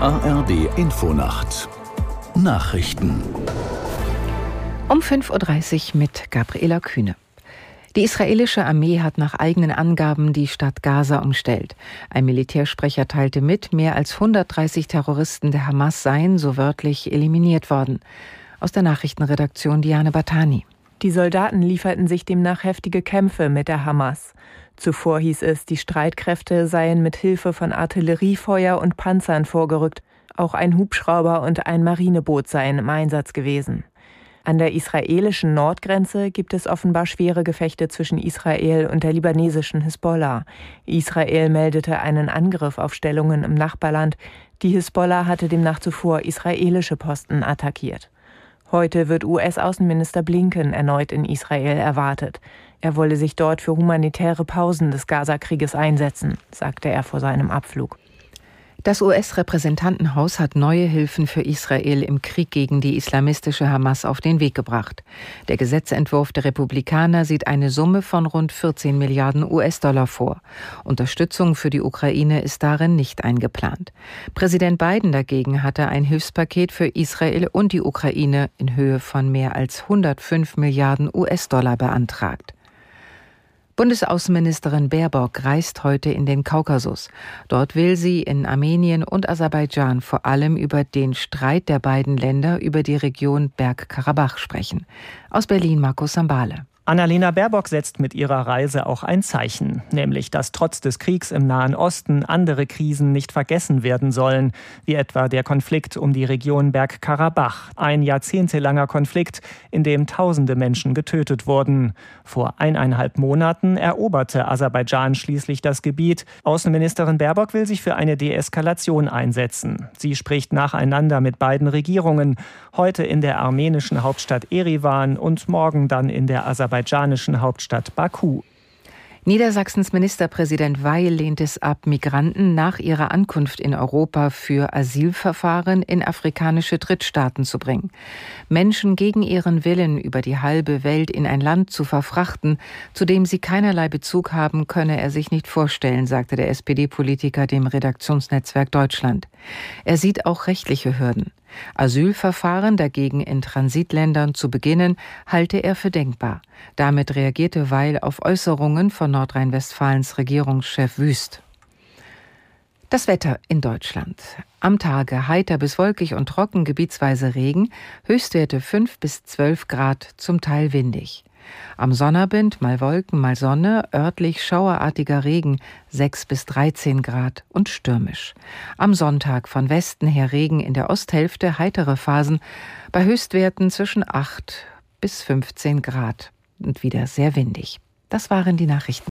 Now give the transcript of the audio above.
ARD Infonacht Nachrichten um 5.30 Uhr mit Gabriela Kühne. Die israelische Armee hat nach eigenen Angaben die Stadt Gaza umstellt. Ein Militärsprecher teilte mit, mehr als 130 Terroristen der Hamas seien, so wörtlich, eliminiert worden. Aus der Nachrichtenredaktion Diane Batani. Die Soldaten lieferten sich demnach heftige Kämpfe mit der Hamas. Zuvor hieß es, die Streitkräfte seien mit Hilfe von Artilleriefeuer und Panzern vorgerückt. Auch ein Hubschrauber und ein Marineboot seien im Einsatz gewesen. An der israelischen Nordgrenze gibt es offenbar schwere Gefechte zwischen Israel und der libanesischen Hisbollah. Israel meldete einen Angriff auf Stellungen im Nachbarland. Die Hisbollah hatte demnach zuvor israelische Posten attackiert. Heute wird US-Außenminister Blinken erneut in Israel erwartet. Er wolle sich dort für humanitäre Pausen des Gazakrieges einsetzen, sagte er vor seinem Abflug. Das US-Repräsentantenhaus hat neue Hilfen für Israel im Krieg gegen die islamistische Hamas auf den Weg gebracht. Der Gesetzentwurf der Republikaner sieht eine Summe von rund 14 Milliarden US-Dollar vor. Unterstützung für die Ukraine ist darin nicht eingeplant. Präsident Biden dagegen hatte ein Hilfspaket für Israel und die Ukraine in Höhe von mehr als 105 Milliarden US-Dollar beantragt. Bundesaußenministerin Baerbock reist heute in den Kaukasus. Dort will sie in Armenien und Aserbaidschan vor allem über den Streit der beiden Länder über die Region Bergkarabach sprechen. Aus Berlin Markus Sambale. Annalena Baerbock setzt mit ihrer Reise auch ein Zeichen, nämlich dass trotz des Kriegs im Nahen Osten andere Krisen nicht vergessen werden sollen, wie etwa der Konflikt um die Region Bergkarabach, ein jahrzehntelanger Konflikt, in dem tausende Menschen getötet wurden. Vor eineinhalb Monaten eroberte Aserbaidschan schließlich das Gebiet. Außenministerin Baerbock will sich für eine Deeskalation einsetzen. Sie spricht nacheinander mit beiden Regierungen, heute in der armenischen Hauptstadt Erivan und morgen dann in der Aserbaidschan aserbaidschanischen Hauptstadt Baku. Niedersachsens Ministerpräsident Weil lehnt es ab, Migranten nach ihrer Ankunft in Europa für Asylverfahren in afrikanische Drittstaaten zu bringen. Menschen gegen ihren Willen über die halbe Welt in ein Land zu verfrachten, zu dem sie keinerlei Bezug haben, könne er sich nicht vorstellen, sagte der SPD-Politiker dem Redaktionsnetzwerk Deutschland. Er sieht auch rechtliche Hürden. Asylverfahren dagegen in Transitländern zu beginnen, halte er für denkbar. Damit reagierte Weil auf Äußerungen von Nordrhein-Westfalens Regierungschef Wüst. Das Wetter in Deutschland. Am Tage heiter bis wolkig und trocken, gebietsweise Regen, Höchstwerte 5 bis 12 Grad, zum Teil windig. Am Sonnabend mal Wolken, mal Sonne, örtlich schauerartiger Regen 6 bis 13 Grad und stürmisch. Am Sonntag von Westen her Regen in der Osthälfte, heitere Phasen bei Höchstwerten zwischen 8 bis 15 Grad und wieder sehr windig. Das waren die Nachrichten.